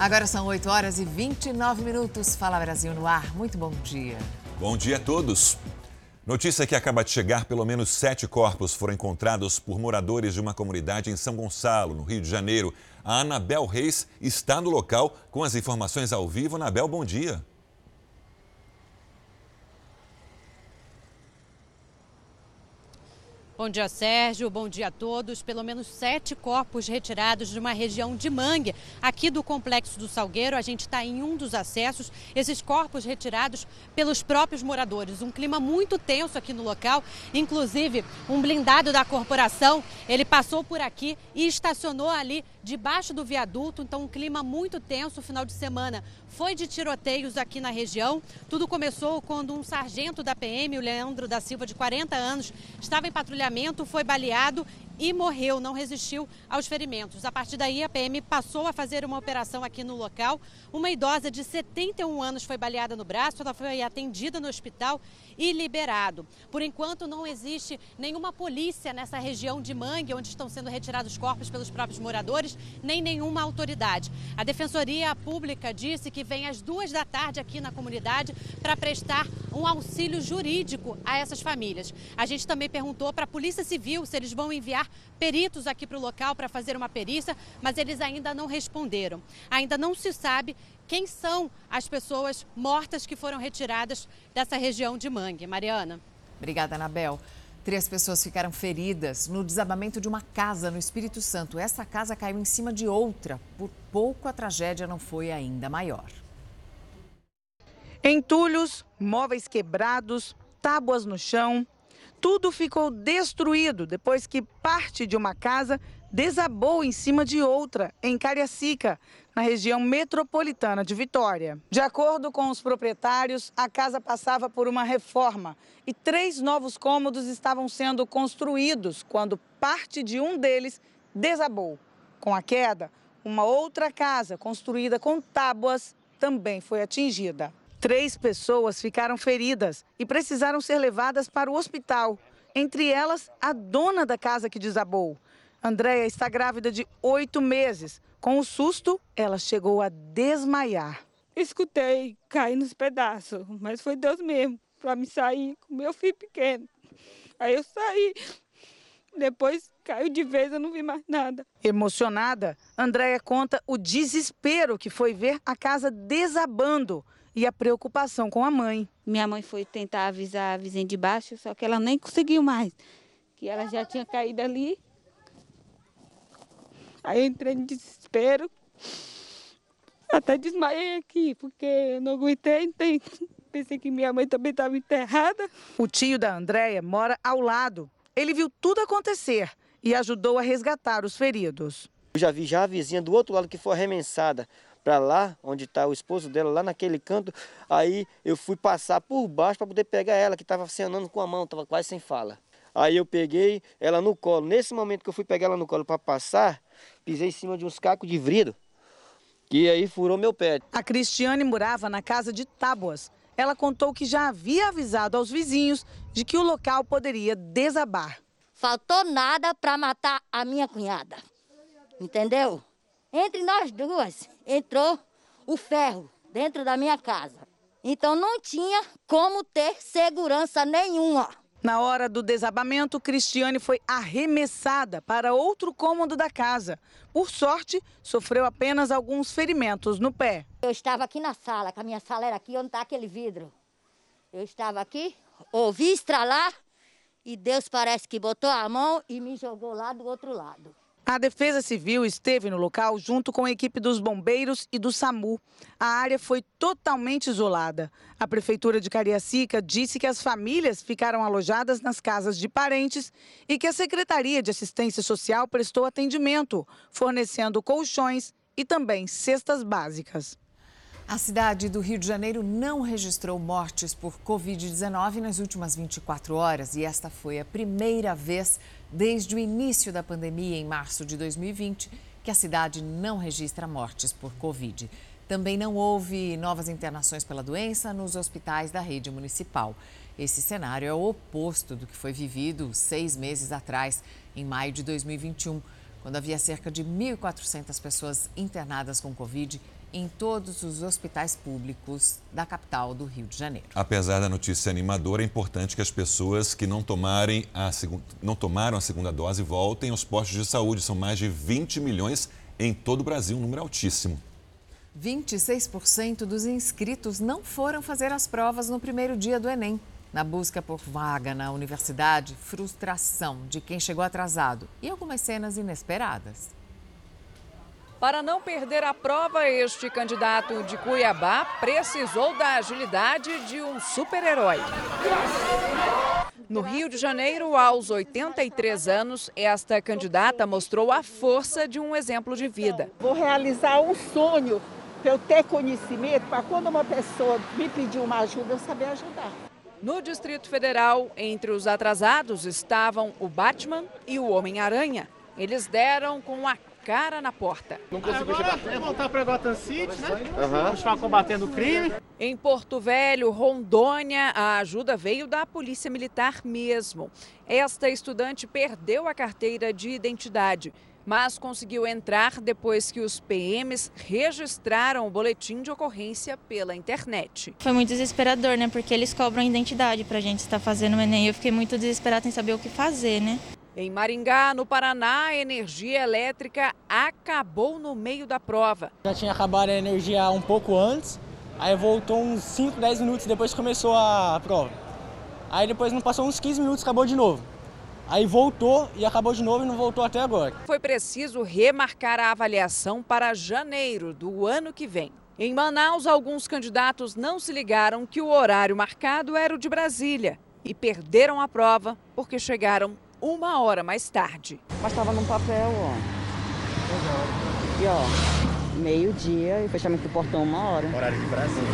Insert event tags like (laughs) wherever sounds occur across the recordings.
Agora são 8 horas e 29 minutos. Fala Brasil no ar. Muito bom dia. Bom dia a todos. Notícia que acaba de chegar: pelo menos sete corpos foram encontrados por moradores de uma comunidade em São Gonçalo, no Rio de Janeiro. A Anabel Reis está no local com as informações ao vivo. Anabel, bom dia. Bom dia, Sérgio. Bom dia a todos. Pelo menos sete corpos retirados de uma região de mangue. Aqui do Complexo do Salgueiro, a gente está em um dos acessos. Esses corpos retirados pelos próprios moradores. Um clima muito tenso aqui no local. Inclusive, um blindado da corporação, ele passou por aqui e estacionou ali debaixo do viaduto. Então, um clima muito tenso. Final de semana foi de tiroteios aqui na região. Tudo começou quando um sargento da PM, o Leandro da Silva, de 40 anos, estava em patrulhamento, foi baleado e morreu, não resistiu aos ferimentos. A partir daí, a PM passou a fazer uma operação aqui no local. Uma idosa de 71 anos foi baleada no braço, ela foi atendida no hospital e liberado. Por enquanto, não existe nenhuma polícia nessa região de Mangue, onde estão sendo retirados corpos pelos próprios moradores, nem nenhuma autoridade. A Defensoria Pública disse que vem às duas da tarde aqui na comunidade para prestar um auxílio jurídico a essas famílias. A gente também perguntou para a Polícia Civil se eles vão enviar peritos aqui para o local para fazer uma perícia, mas eles ainda não responderam. Ainda não se sabe quem são as pessoas mortas que foram retiradas dessa região de Mangue. Mariana. Obrigada, Anabel. Três pessoas ficaram feridas no desabamento de uma casa no Espírito Santo. Essa casa caiu em cima de outra. Por pouco a tragédia não foi ainda maior. Entulhos, móveis quebrados, tábuas no chão, tudo ficou destruído depois que parte de uma casa desabou em cima de outra, em Cariacica, na região metropolitana de Vitória. De acordo com os proprietários, a casa passava por uma reforma e três novos cômodos estavam sendo construídos quando parte de um deles desabou. Com a queda, uma outra casa construída com tábuas também foi atingida. Três pessoas ficaram feridas e precisaram ser levadas para o hospital. Entre elas, a dona da casa que desabou. Andréia está grávida de oito meses. Com o susto, ela chegou a desmaiar. Escutei cair nos pedaços, mas foi Deus mesmo para me sair com meu filho pequeno. Aí eu saí. Depois caiu de vez, eu não vi mais nada. Emocionada, Andréia conta o desespero que foi ver a casa desabando e a preocupação com a mãe. Minha mãe foi tentar avisar a vizinha de baixo, só que ela nem conseguiu mais, que ela já tinha caído ali. Aí eu entrei em desespero, até desmaiei aqui, porque eu não aguentei, pensei que minha mãe também estava enterrada. O tio da Andréia mora ao lado. Ele viu tudo acontecer e ajudou a resgatar os feridos. Eu já vi já a vizinha do outro lado que foi arremessada para lá, onde está o esposo dela, lá naquele canto. Aí eu fui passar por baixo para poder pegar ela, que estava acenando com a mão, estava quase sem fala. Aí eu peguei ela no colo. Nesse momento que eu fui pegar ela no colo para passar, pisei em cima de uns cacos de vidro, que aí furou meu pé. A Cristiane morava na casa de Tábuas. Ela contou que já havia avisado aos vizinhos de que o local poderia desabar. Faltou nada para matar a minha cunhada. Entendeu? Entre nós duas entrou o ferro dentro da minha casa. Então não tinha como ter segurança nenhuma. Na hora do desabamento, Cristiane foi arremessada para outro cômodo da casa. Por sorte, sofreu apenas alguns ferimentos no pé. Eu estava aqui na sala, que a minha sala era aqui onde está aquele vidro. Eu estava aqui, ouvi estralar e Deus parece que botou a mão e me jogou lá do outro lado. A Defesa Civil esteve no local junto com a equipe dos bombeiros e do SAMU. A área foi totalmente isolada. A Prefeitura de Cariacica disse que as famílias ficaram alojadas nas casas de parentes e que a Secretaria de Assistência Social prestou atendimento, fornecendo colchões e também cestas básicas. A cidade do Rio de Janeiro não registrou mortes por Covid-19 nas últimas 24 horas e esta foi a primeira vez desde o início da pandemia, em março de 2020, que a cidade não registra mortes por Covid. Também não houve novas internações pela doença nos hospitais da rede municipal. Esse cenário é o oposto do que foi vivido seis meses atrás, em maio de 2021 quando havia cerca de 1.400 pessoas internadas com Covid em todos os hospitais públicos da capital do Rio de Janeiro. Apesar da notícia animadora, é importante que as pessoas que não, tomarem a não tomaram a segunda dose voltem aos postos de saúde. São mais de 20 milhões em todo o Brasil, um número altíssimo. 26% dos inscritos não foram fazer as provas no primeiro dia do Enem. Na busca por vaga na universidade, frustração de quem chegou atrasado e algumas cenas inesperadas. Para não perder a prova, este candidato de Cuiabá precisou da agilidade de um super-herói. No Rio de Janeiro, aos 83 anos, esta candidata mostrou a força de um exemplo de vida. Vou realizar um sonho para eu ter conhecimento, para quando uma pessoa me pedir uma ajuda, eu saber ajudar. No Distrito Federal, entre os atrasados estavam o Batman e o Homem-Aranha. Eles deram com a cara na porta. Não conseguiu chegar. É voltar para Gotham City, né? Uhum. Continuar combatendo o crime. Em Porto Velho, Rondônia, a ajuda veio da Polícia Militar mesmo. Esta estudante perdeu a carteira de identidade mas conseguiu entrar depois que os PMs registraram o boletim de ocorrência pela internet. Foi muito desesperador, né? Porque eles cobram identidade para a gente estar fazendo o Enem. Eu fiquei muito desesperada em saber o que fazer, né? Em Maringá, no Paraná, a energia elétrica acabou no meio da prova. Já tinha acabado a energia um pouco antes, aí voltou uns 5, 10 minutos depois que começou a prova. Aí depois não passou uns 15 minutos, acabou de novo. Aí voltou e acabou de novo e não voltou até agora. Foi preciso remarcar a avaliação para janeiro do ano que vem. Em Manaus, alguns candidatos não se ligaram que o horário marcado era o de Brasília e perderam a prova porque chegaram uma hora mais tarde. Mas estava num papel, ó. E ó, meio-dia e fechamento do portão uma hora. Horário de Brasília.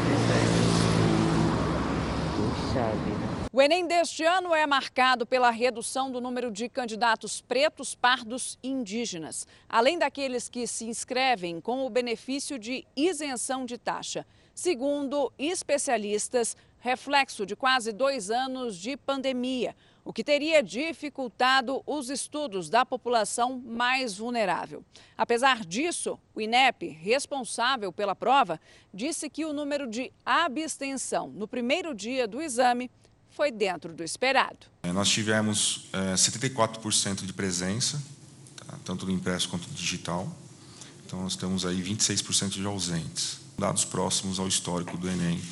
Puxa vida. O Enem deste ano é marcado pela redução do número de candidatos pretos, pardos e indígenas, além daqueles que se inscrevem com o benefício de isenção de taxa. Segundo especialistas, reflexo de quase dois anos de pandemia o que teria dificultado os estudos da população mais vulnerável. Apesar disso, o INEP, responsável pela prova, disse que o número de abstenção no primeiro dia do exame foi dentro do esperado. É, nós tivemos é, 74% de presença, tá? tanto do impresso quanto do digital. Então, nós temos aí 26% de ausentes. Dados próximos ao histórico do Enem,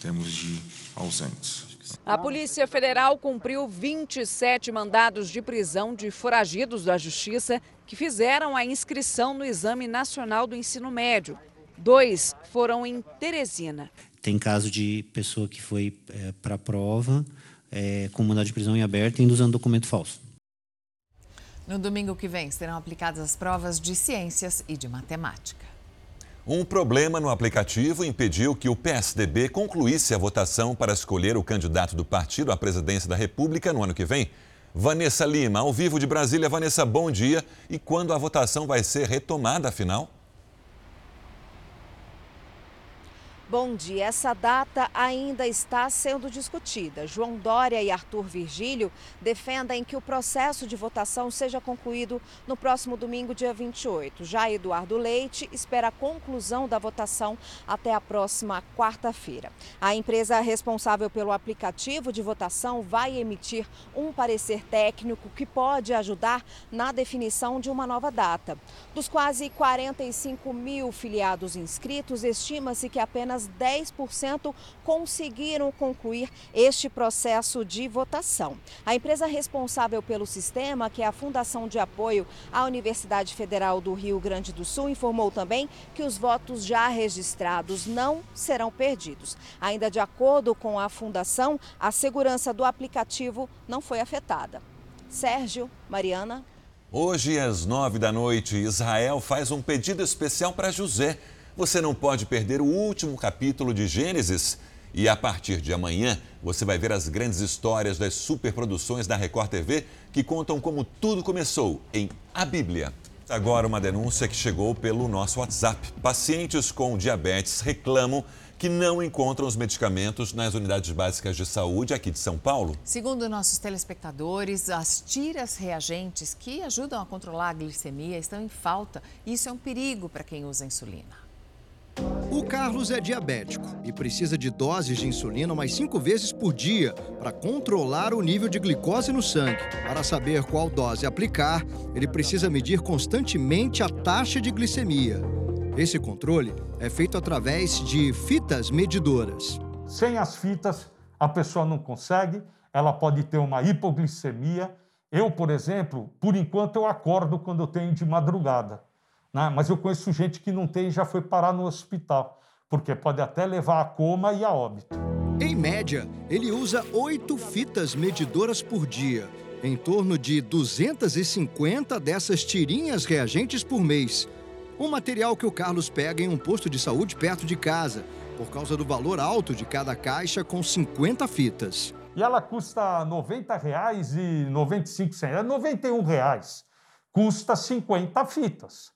temos de ausentes. A Polícia Federal cumpriu 27 mandados de prisão de foragidos da Justiça que fizeram a inscrição no Exame Nacional do Ensino Médio. Dois foram em Teresina. Tem caso de pessoa que foi é, para a prova é, com mandado de prisão em aberto e usando documento falso. No domingo que vem serão aplicadas as provas de ciências e de matemática. Um problema no aplicativo impediu que o PSDB concluísse a votação para escolher o candidato do partido à presidência da República no ano que vem. Vanessa Lima, ao vivo de Brasília. Vanessa, bom dia. E quando a votação vai ser retomada, afinal? Bom dia. Essa data ainda está sendo discutida. João Dória e Arthur Virgílio defendem que o processo de votação seja concluído no próximo domingo, dia 28. Já Eduardo Leite espera a conclusão da votação até a próxima quarta-feira. A empresa responsável pelo aplicativo de votação vai emitir um parecer técnico que pode ajudar na definição de uma nova data. Dos quase 45 mil filiados inscritos, estima-se que apenas apenas 10% conseguiram concluir este processo de votação. A empresa responsável pelo sistema, que é a Fundação de Apoio à Universidade Federal do Rio Grande do Sul, informou também que os votos já registrados não serão perdidos. Ainda de acordo com a fundação, a segurança do aplicativo não foi afetada. Sérgio, Mariana. Hoje, às nove da noite, Israel faz um pedido especial para José você não pode perder o último capítulo de Gênesis. E a partir de amanhã, você vai ver as grandes histórias das superproduções da Record TV que contam como tudo começou em A Bíblia. Agora, uma denúncia que chegou pelo nosso WhatsApp. Pacientes com diabetes reclamam que não encontram os medicamentos nas unidades básicas de saúde aqui de São Paulo. Segundo nossos telespectadores, as tiras reagentes que ajudam a controlar a glicemia estão em falta. Isso é um perigo para quem usa insulina. O Carlos é diabético e precisa de doses de insulina mais cinco vezes por dia para controlar o nível de glicose no sangue. Para saber qual dose aplicar, ele precisa medir constantemente a taxa de glicemia. Esse controle é feito através de fitas medidoras. Sem as fitas, a pessoa não consegue, ela pode ter uma hipoglicemia. Eu, por exemplo, por enquanto eu acordo quando eu tenho de madrugada. Né? Mas eu conheço gente que não tem e já foi parar no hospital, porque pode até levar a coma e a óbito. Em média, ele usa oito fitas medidoras por dia, em torno de 250 dessas tirinhas reagentes por mês. Um material que o Carlos pega em um posto de saúde perto de casa, por causa do valor alto de cada caixa com 50 fitas. E ela custa R$ 90,95, é 91 reais. Custa 50 fitas.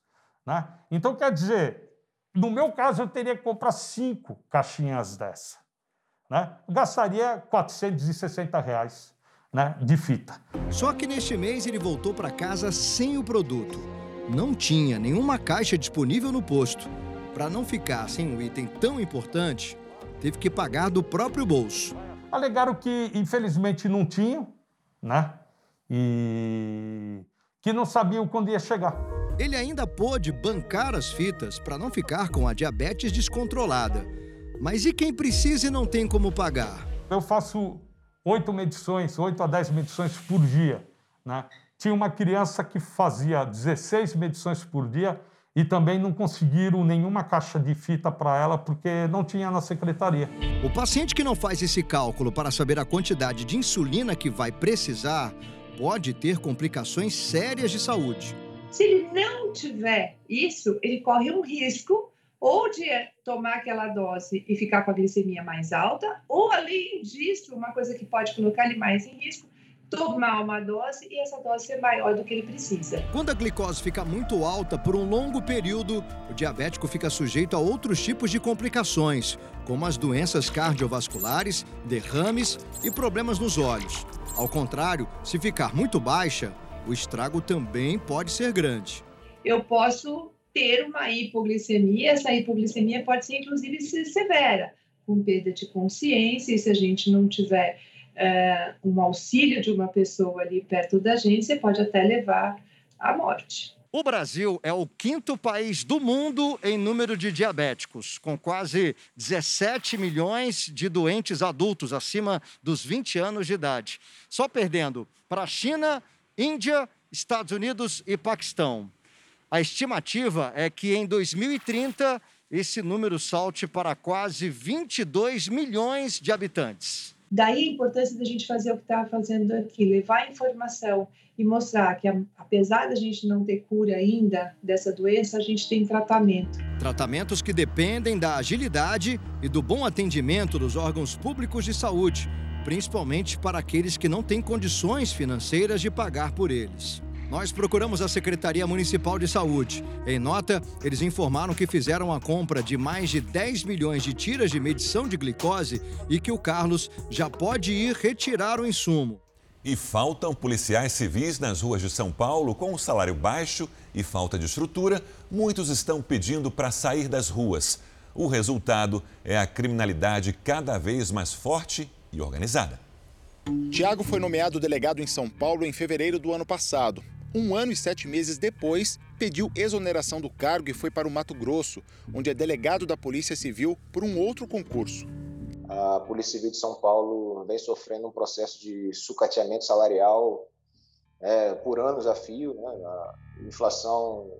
Né? Então, quer dizer, no meu caso, eu teria que comprar cinco caixinhas dessa. Né? Gastaria 460 reais né, de fita. Só que neste mês ele voltou para casa sem o produto. Não tinha nenhuma caixa disponível no posto. Para não ficar sem um item tão importante, teve que pagar do próprio bolso. Alegaram que, infelizmente, não tinham, né? E que não sabiam quando ia chegar. Ele ainda pôde bancar as fitas para não ficar com a diabetes descontrolada. Mas e quem precisa e não tem como pagar? Eu faço oito medições, oito a dez medições por dia. Né? Tinha uma criança que fazia 16 medições por dia e também não conseguiram nenhuma caixa de fita para ela porque não tinha na secretaria. O paciente que não faz esse cálculo para saber a quantidade de insulina que vai precisar pode ter complicações sérias de saúde. Se ele não tiver isso, ele corre um risco ou de tomar aquela dose e ficar com a glicemia mais alta, ou além disso, uma coisa que pode colocar ele mais em risco, tomar uma dose e essa dose ser maior do que ele precisa. Quando a glicose fica muito alta por um longo período, o diabético fica sujeito a outros tipos de complicações, como as doenças cardiovasculares, derrames e problemas nos olhos. Ao contrário, se ficar muito baixa, o estrago também pode ser grande. Eu posso ter uma hipoglicemia, essa hipoglicemia pode ser inclusive severa, com perda de consciência, e se a gente não tiver uh, um auxílio de uma pessoa ali perto da gente, você pode até levar à morte. O Brasil é o quinto país do mundo em número de diabéticos, com quase 17 milhões de doentes adultos acima dos 20 anos de idade. Só perdendo para a China Índia, Estados Unidos e Paquistão. A estimativa é que em 2030 esse número salte para quase 22 milhões de habitantes. Daí a importância da gente fazer o que está fazendo aqui, levar informação e mostrar que, apesar da gente não ter cura ainda dessa doença, a gente tem tratamento. Tratamentos que dependem da agilidade e do bom atendimento dos órgãos públicos de saúde principalmente para aqueles que não têm condições financeiras de pagar por eles. Nós procuramos a Secretaria Municipal de Saúde. Em nota, eles informaram que fizeram a compra de mais de 10 milhões de tiras de medição de glicose e que o Carlos já pode ir retirar o insumo. E faltam policiais civis nas ruas de São Paulo com um salário baixo e falta de estrutura. Muitos estão pedindo para sair das ruas. O resultado é a criminalidade cada vez mais forte e organizada. Tiago foi nomeado delegado em São Paulo em fevereiro do ano passado. Um ano e sete meses depois, pediu exoneração do cargo e foi para o Mato Grosso, onde é delegado da Polícia Civil por um outro concurso. A Polícia Civil de São Paulo vem sofrendo um processo de sucateamento salarial é, por anos a fio. Né? A inflação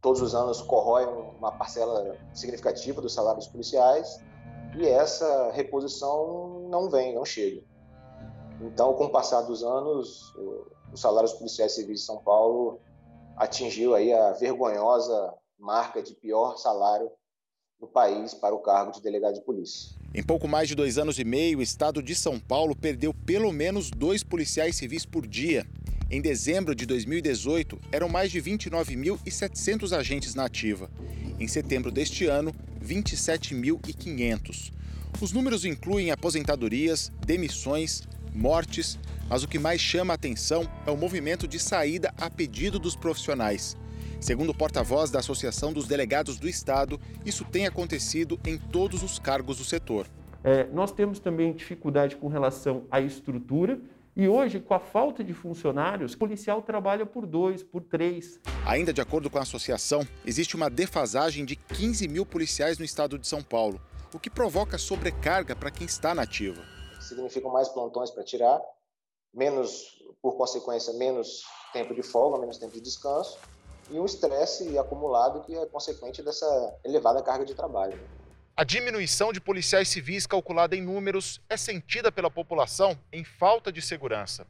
todos os anos corrói uma parcela significativa dos salários policiais e essa reposição não vem, não chega. Então, com o passar dos anos, os salários policiais civis de São Paulo atingiu aí a vergonhosa marca de pior salário do país para o cargo de delegado de polícia. Em pouco mais de dois anos e meio, o estado de São Paulo perdeu pelo menos dois policiais civis por dia. Em dezembro de 2018, eram mais de 29.700 agentes na ativa. Em setembro deste ano, 27.500. Os números incluem aposentadorias, demissões, mortes, mas o que mais chama a atenção é o movimento de saída a pedido dos profissionais. Segundo o porta-voz da Associação dos Delegados do Estado, isso tem acontecido em todos os cargos do setor. É, nós temos também dificuldade com relação à estrutura. E hoje, com a falta de funcionários, o policial trabalha por dois, por três. Ainda de acordo com a associação, existe uma defasagem de 15 mil policiais no estado de São Paulo, o que provoca sobrecarga para quem está na ativa. Significam mais plantões para tirar, menos, por consequência, menos tempo de folga, menos tempo de descanso e um estresse acumulado que é consequente dessa elevada carga de trabalho. A diminuição de policiais civis calculada em números é sentida pela população em falta de segurança.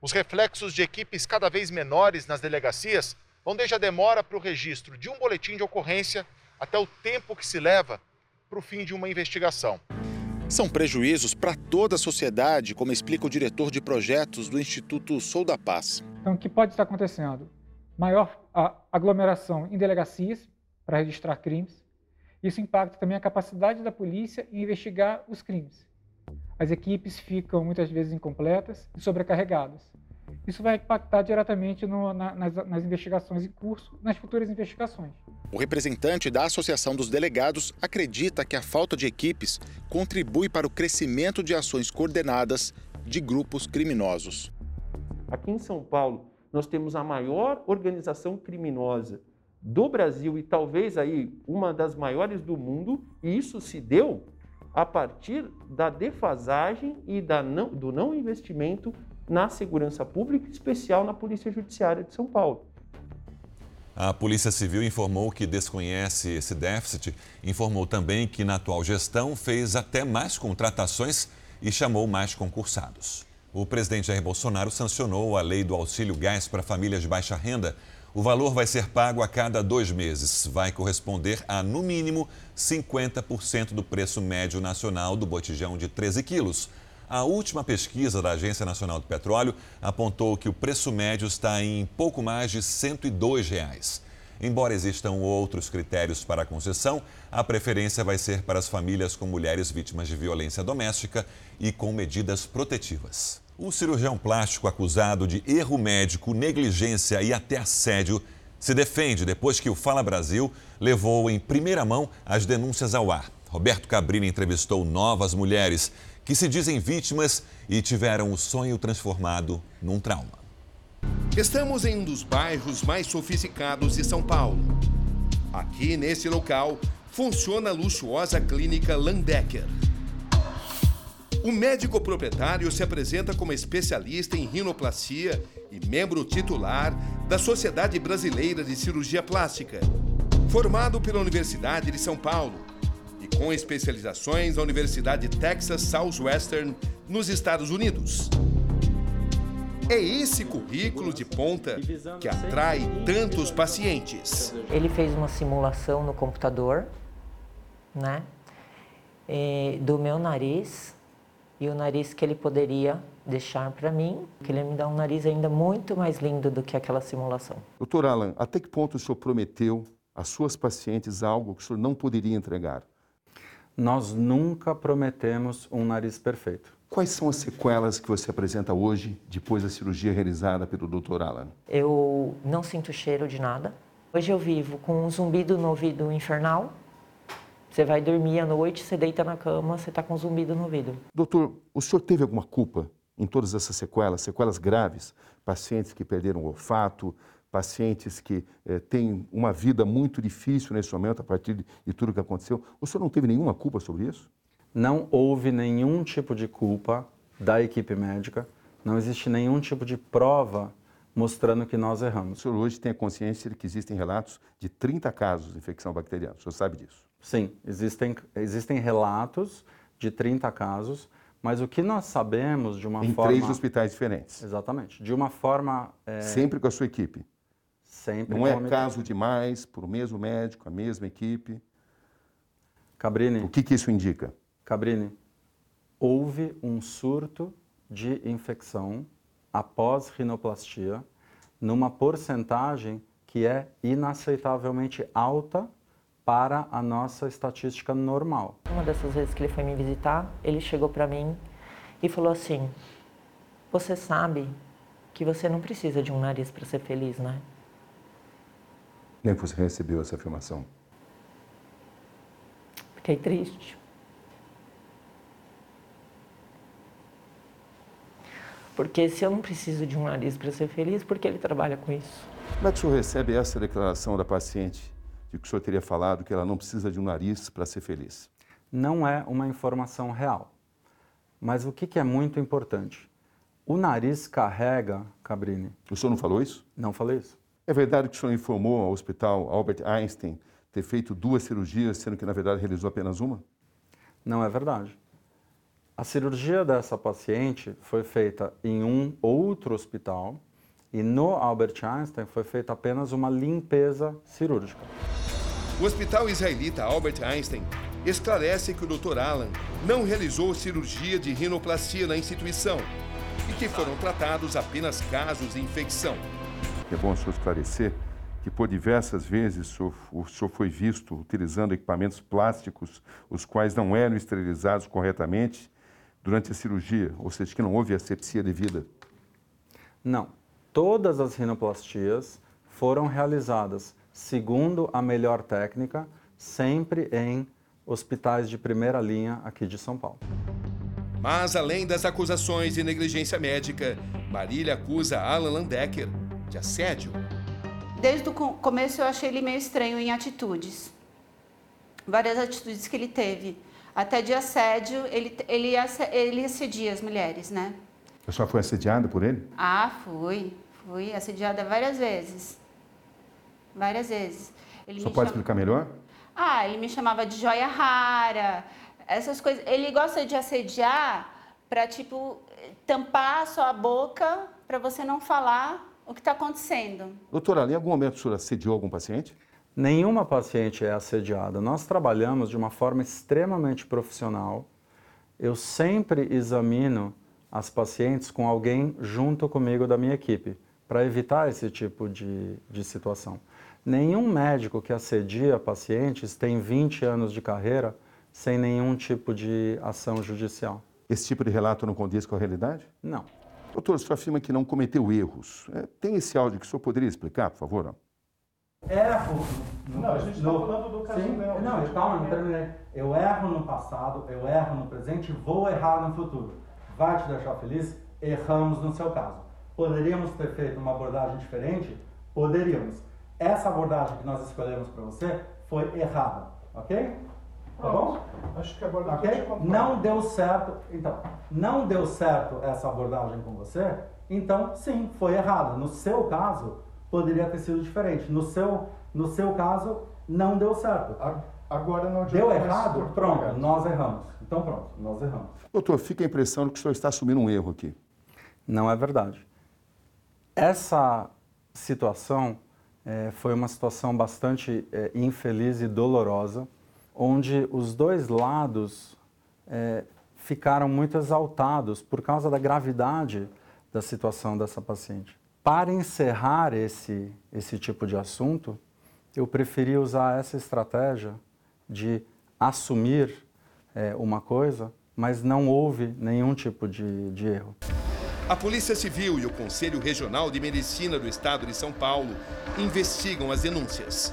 Os reflexos de equipes cada vez menores nas delegacias vão desde a demora para o registro de um boletim de ocorrência até o tempo que se leva para o fim de uma investigação. São prejuízos para toda a sociedade, como explica o diretor de projetos do Instituto Sou da Paz. Então, o que pode estar acontecendo? Maior aglomeração em delegacias para registrar crimes, isso impacta também a capacidade da polícia em investigar os crimes. As equipes ficam muitas vezes incompletas e sobrecarregadas. Isso vai impactar diretamente no, na, nas, nas investigações em curso, nas futuras investigações. O representante da Associação dos Delegados acredita que a falta de equipes contribui para o crescimento de ações coordenadas de grupos criminosos. Aqui em São Paulo, nós temos a maior organização criminosa do Brasil e talvez aí uma das maiores do mundo, e isso se deu a partir da defasagem e da não, do não investimento na segurança pública, especial na Polícia Judiciária de São Paulo. A Polícia Civil informou que desconhece esse déficit, informou também que na atual gestão fez até mais contratações e chamou mais concursados. O presidente Jair Bolsonaro sancionou a lei do auxílio gás para famílias de baixa renda, o valor vai ser pago a cada dois meses. Vai corresponder a, no mínimo, 50% do preço médio nacional do botijão de 13 quilos. A última pesquisa da Agência Nacional do Petróleo apontou que o preço médio está em pouco mais de 102 reais. Embora existam outros critérios para a concessão, a preferência vai ser para as famílias com mulheres vítimas de violência doméstica e com medidas protetivas. O cirurgião plástico acusado de erro médico, negligência e até assédio se defende depois que o Fala Brasil levou em primeira mão as denúncias ao ar. Roberto Cabrini entrevistou novas mulheres que se dizem vítimas e tiveram o sonho transformado num trauma. Estamos em um dos bairros mais sofisticados de São Paulo. Aqui nesse local funciona a luxuosa clínica Landecker o médico proprietário se apresenta como especialista em rinoplastia e membro titular da Sociedade Brasileira de Cirurgia Plástica. Formado pela Universidade de São Paulo e com especializações na Universidade Texas Southwestern, nos Estados Unidos. É esse currículo de ponta que atrai tantos pacientes. Ele fez uma simulação no computador, né, do meu nariz e o nariz que ele poderia deixar para mim, que ele me dar um nariz ainda muito mais lindo do que aquela simulação. Doutor Alan, até que ponto o senhor prometeu às suas pacientes algo que o senhor não poderia entregar? Nós nunca prometemos um nariz perfeito. Quais são as sequelas que você apresenta hoje, depois da cirurgia realizada pelo Dr. Alan? Eu não sinto cheiro de nada. Hoje eu vivo com um zumbido no ouvido infernal, você vai dormir à noite, você deita na cama, você está com zumbido no ouvido. Doutor, o senhor teve alguma culpa em todas essas sequelas, sequelas graves? Pacientes que perderam o olfato, pacientes que eh, têm uma vida muito difícil nesse momento a partir de, de tudo que aconteceu. O senhor não teve nenhuma culpa sobre isso? Não houve nenhum tipo de culpa da equipe médica, não existe nenhum tipo de prova mostrando que nós erramos. O senhor hoje tem a consciência de que existem relatos de 30 casos de infecção bacteriana, o senhor sabe disso? Sim, existem, existem relatos de 30 casos, mas o que nós sabemos de uma em forma... Em três hospitais diferentes. Exatamente. De uma forma... É... Sempre com a sua equipe? Sempre Não é caso demais por o mesmo médico, a mesma equipe? Cabrini... O que, que isso indica? Cabrini, houve um surto de infecção após rinoplastia, numa porcentagem que é inaceitavelmente alta para a nossa estatística normal. Uma dessas vezes que ele foi me visitar, ele chegou para mim e falou assim: Você sabe que você não precisa de um nariz para ser feliz, né? Nem que você recebeu essa afirmação? Fiquei triste. Porque se eu não preciso de um nariz para ser feliz, por que ele trabalha com isso? Como é que o senhor recebe essa declaração da paciente de que o senhor teria falado que ela não precisa de um nariz para ser feliz? Não é uma informação real. Mas o que, que é muito importante? O nariz carrega, Cabrini. O senhor não falou isso? Não falei isso. É verdade que o senhor informou ao hospital Albert Einstein ter feito duas cirurgias, sendo que na verdade realizou apenas uma? Não é verdade. A cirurgia dessa paciente foi feita em um outro hospital e no Albert Einstein foi feita apenas uma limpeza cirúrgica. O hospital israelita Albert Einstein esclarece que o Dr. Alan não realizou cirurgia de rinoplastia na instituição e que foram tratados apenas casos de infecção. É bom o senhor esclarecer que por diversas vezes o senhor foi visto utilizando equipamentos plásticos, os quais não eram esterilizados corretamente durante a cirurgia, ou seja, que não houve asepsia devida? Não. Todas as rinoplastias foram realizadas segundo a melhor técnica, sempre em hospitais de primeira linha aqui de São Paulo. Mas, além das acusações de negligência médica, Marília acusa Alan Landecker de assédio. Desde o começo eu achei ele meio estranho em atitudes. Várias atitudes que ele teve. Até de assédio, ele, ele, ele assedia as mulheres, né? A senhora foi assediada por ele? Ah, fui. Fui assediada várias vezes. Várias vezes. Ele Só pode cham... explicar melhor? Ah, ele me chamava de joia rara, essas coisas. Ele gosta de assediar para, tipo, tampar a sua boca para você não falar o que está acontecendo. Doutora, em algum momento o senhor assediou algum paciente? Nenhuma paciente é assediada. Nós trabalhamos de uma forma extremamente profissional. Eu sempre examino as pacientes com alguém junto comigo da minha equipe, para evitar esse tipo de, de situação. Nenhum médico que assedia pacientes tem 20 anos de carreira sem nenhum tipo de ação judicial. Esse tipo de relato não condiz com a realidade? Não. Doutor, o senhor afirma que não cometeu erros. É, tem esse áudio que o senhor poderia explicar, por favor? Erro. No, não, a gente está falando do caso Não, não, calma, não terminei. Eu erro no passado, eu erro no presente, vou errar no futuro. Vai te deixar feliz? Erramos no seu caso. Poderíamos ter feito uma abordagem diferente? Poderíamos. Essa abordagem que nós escolhemos para você foi errada, ok? Tá bom? Acho que a abordagem okay? Não deu certo. Então, não deu certo essa abordagem com você, então sim, foi errada. No seu caso, poderia ter sido diferente. No seu, no seu caso, não deu certo. Agora não Deu errado? Pronto, nós erramos. Então pronto, nós erramos. Doutor, fica a impressão de que o senhor está assumindo um erro aqui. Não é verdade. Essa situação é, foi uma situação bastante é, infeliz e dolorosa, onde os dois lados é, ficaram muito exaltados por causa da gravidade da situação dessa paciente. Para encerrar esse, esse tipo de assunto, eu preferi usar essa estratégia de assumir é, uma coisa, mas não houve nenhum tipo de, de erro. A Polícia Civil e o Conselho Regional de Medicina do Estado de São Paulo investigam as denúncias.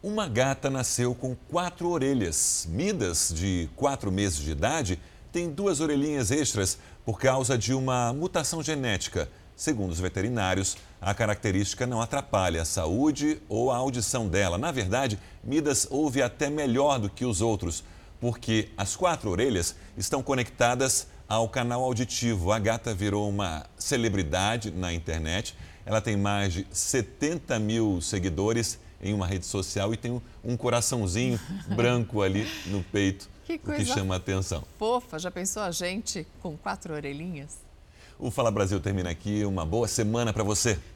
Uma gata nasceu com quatro orelhas. Midas, de quatro meses de idade, tem duas orelhinhas extras por causa de uma mutação genética. Segundo os veterinários, a característica não atrapalha a saúde ou a audição dela. Na verdade, Midas ouve até melhor do que os outros, porque as quatro orelhas estão conectadas ao canal auditivo. A gata virou uma celebridade na internet. Ela tem mais de 70 mil seguidores em uma rede social e tem um coraçãozinho (laughs) branco ali no peito, que o que chama a atenção. Fofa, já pensou a gente com quatro orelhinhas? O Fala Brasil termina aqui. Uma boa semana para você.